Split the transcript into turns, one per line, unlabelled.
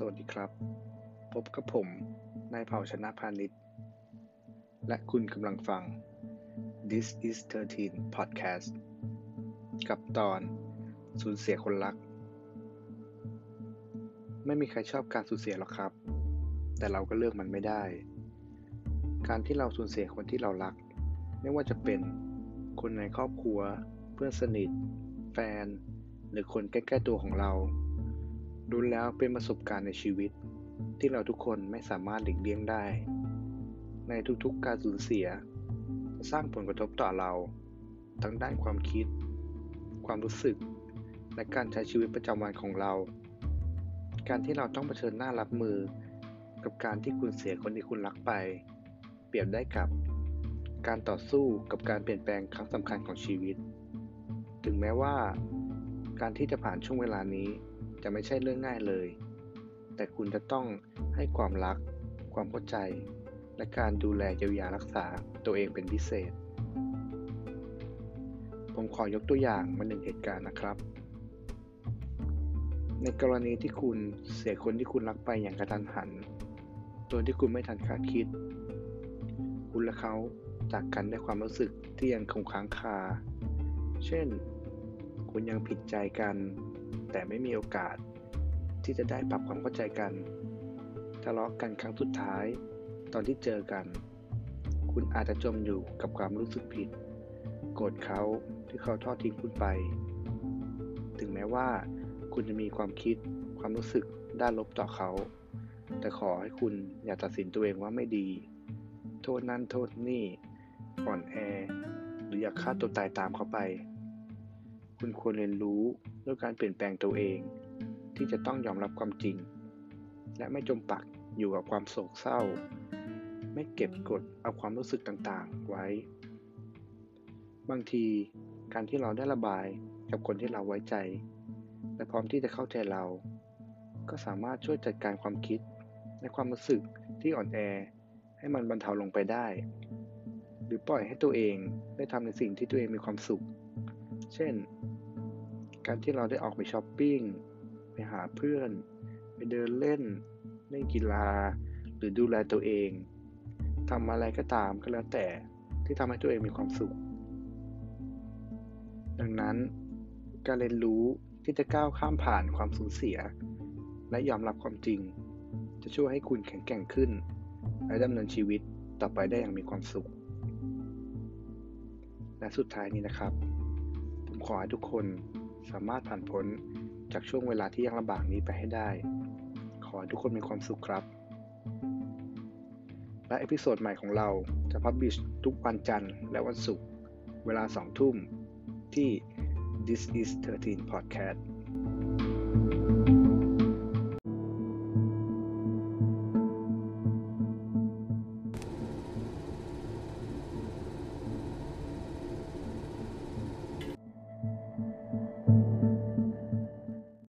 สวัสดีครับ พบกับผมนายเผ่าชนะพาณิชย์ และคุณกำลังฟัง This is 13 Podcast กับตอนสูญเสียคนรัก ไม่มีใครชอบการสูญเสียหรอกครับ แต่เราก็เลือกมันไม่ได้ การที่เราสูญเสียคนที่เรารัก ไม่ว่าจะเป็นคนในครอบครัว เพื่อนสนิท แฟน หรือคนใกล้ๆตัวของเรา ดูแล้วเป็นประสบการณ์ในชีวิต ที่เราทุกคนไม่สามารถหลีกเลี่ยงได้ ในทุกๆการสูญเสีย จะสร้างผลกระทบต่อเรา ทั้งด้านความคิด ความรู้สึก และการใช้ชีวิตประจำวันของเรา การที่เราต้องเผชิญหน้ารับมือ กับการที่คุณเสียคนที่คุณรักไป เปรียบได้กับ การต่อสู้กับการเปลี่ยนแปลงครั้งสำคัญของชีวิต ถึงแม้ว่า การที่จะผ่านช่วงเวลานี้จะไม่ใช่เรื่องง่ายเลย แต่คุณจะต้องให้ความรัก ความเข้าใจ และการดูแลเยียวยารักษาตัวเองเป็นพิเศษ ผมขอยกตัวอย่างมาหนึ่งเหตุการณ์นะครับ ในกรณีที่คุณเสียคนที่คุณรักไปอย่างกระทันหัน โดยที่คุณไม่ทันคาดคิด คุณและเขาจากกันด้วยความรู้สึกที่ยังคงค้างคา เช่น คุณยังผิดใจกัน แต่ไม่มีโอกาส ที่จะได้ปรับความเข้าใจกัน ทะเลาะกันครั้งสุดท้าย ตอนที่เจอกัน คุณอาจจะจมอยู่กับความรู้สึกผิด โกรธเขาที่เขาทอดทิ้งคุณไป ถึงแม้ว่าคุณจะมีความคิดความรู้สึกด้านลบต่อเขา แต่ขอให้คุณอย่าตัดสินตัวเองว่าไม่ดี โทษนั่นโทษนี่อ่อนแอ หรืออยากฆ่าตัวตายตามเขาไป คุณควรเรียนรู้ด้วยการเปลี่ยนแปลงตัวเอง ที่จะต้องยอมรับความจริง และไม่จมปักอยู่กับความโศกเศร้า ไม่เก็บกดเอาความรู้สึกต่างๆไว้ บางทีการที่เราได้ระบายกับคนที่เราไว้ใจ และพร้อมที่จะเข้าใจเรา ก็สามารถช่วยจัดการความคิดและความรู้สึกที่อ่อนแอให้มันบรรเทาลงไปได้ หรือปล่อยให้ตัวเองได้ทำในสิ่งที่ตัวเองมีความสุข เช่น การที่เราได้ออกไปช้อปปิ้ง ไปหาเพื่อน ไปเดินเล่น เล่นกีฬา หรือดูแลตัวเองทำอะไรก็ตามก็แล้วแต่ที่ทำให้ตัวเองมีความสุข ดังนั้นการเรียนรู้ที่จะก้าวข้ามผ่านความสูญเสีย และยอมรับความจริง จะช่วยให้คุณแข็งแกร่งขึ้น และดำเนินชีวิตต่อไปได้อย่างมีความสุข และสุดท้ายนี้นะครับ ขอให้ทุกคนสามารถผ่านพ้นจากช่วงเวลาที่ยากลำบากนี้ไปให้ได้ ขอให้ทุกคนมีความสุขครับ และ episode ใหม่ของเราจะ publish ทุกวันจันทร์และวันศุกร์เวลา2ทุ่มที่ This is 13 Podcast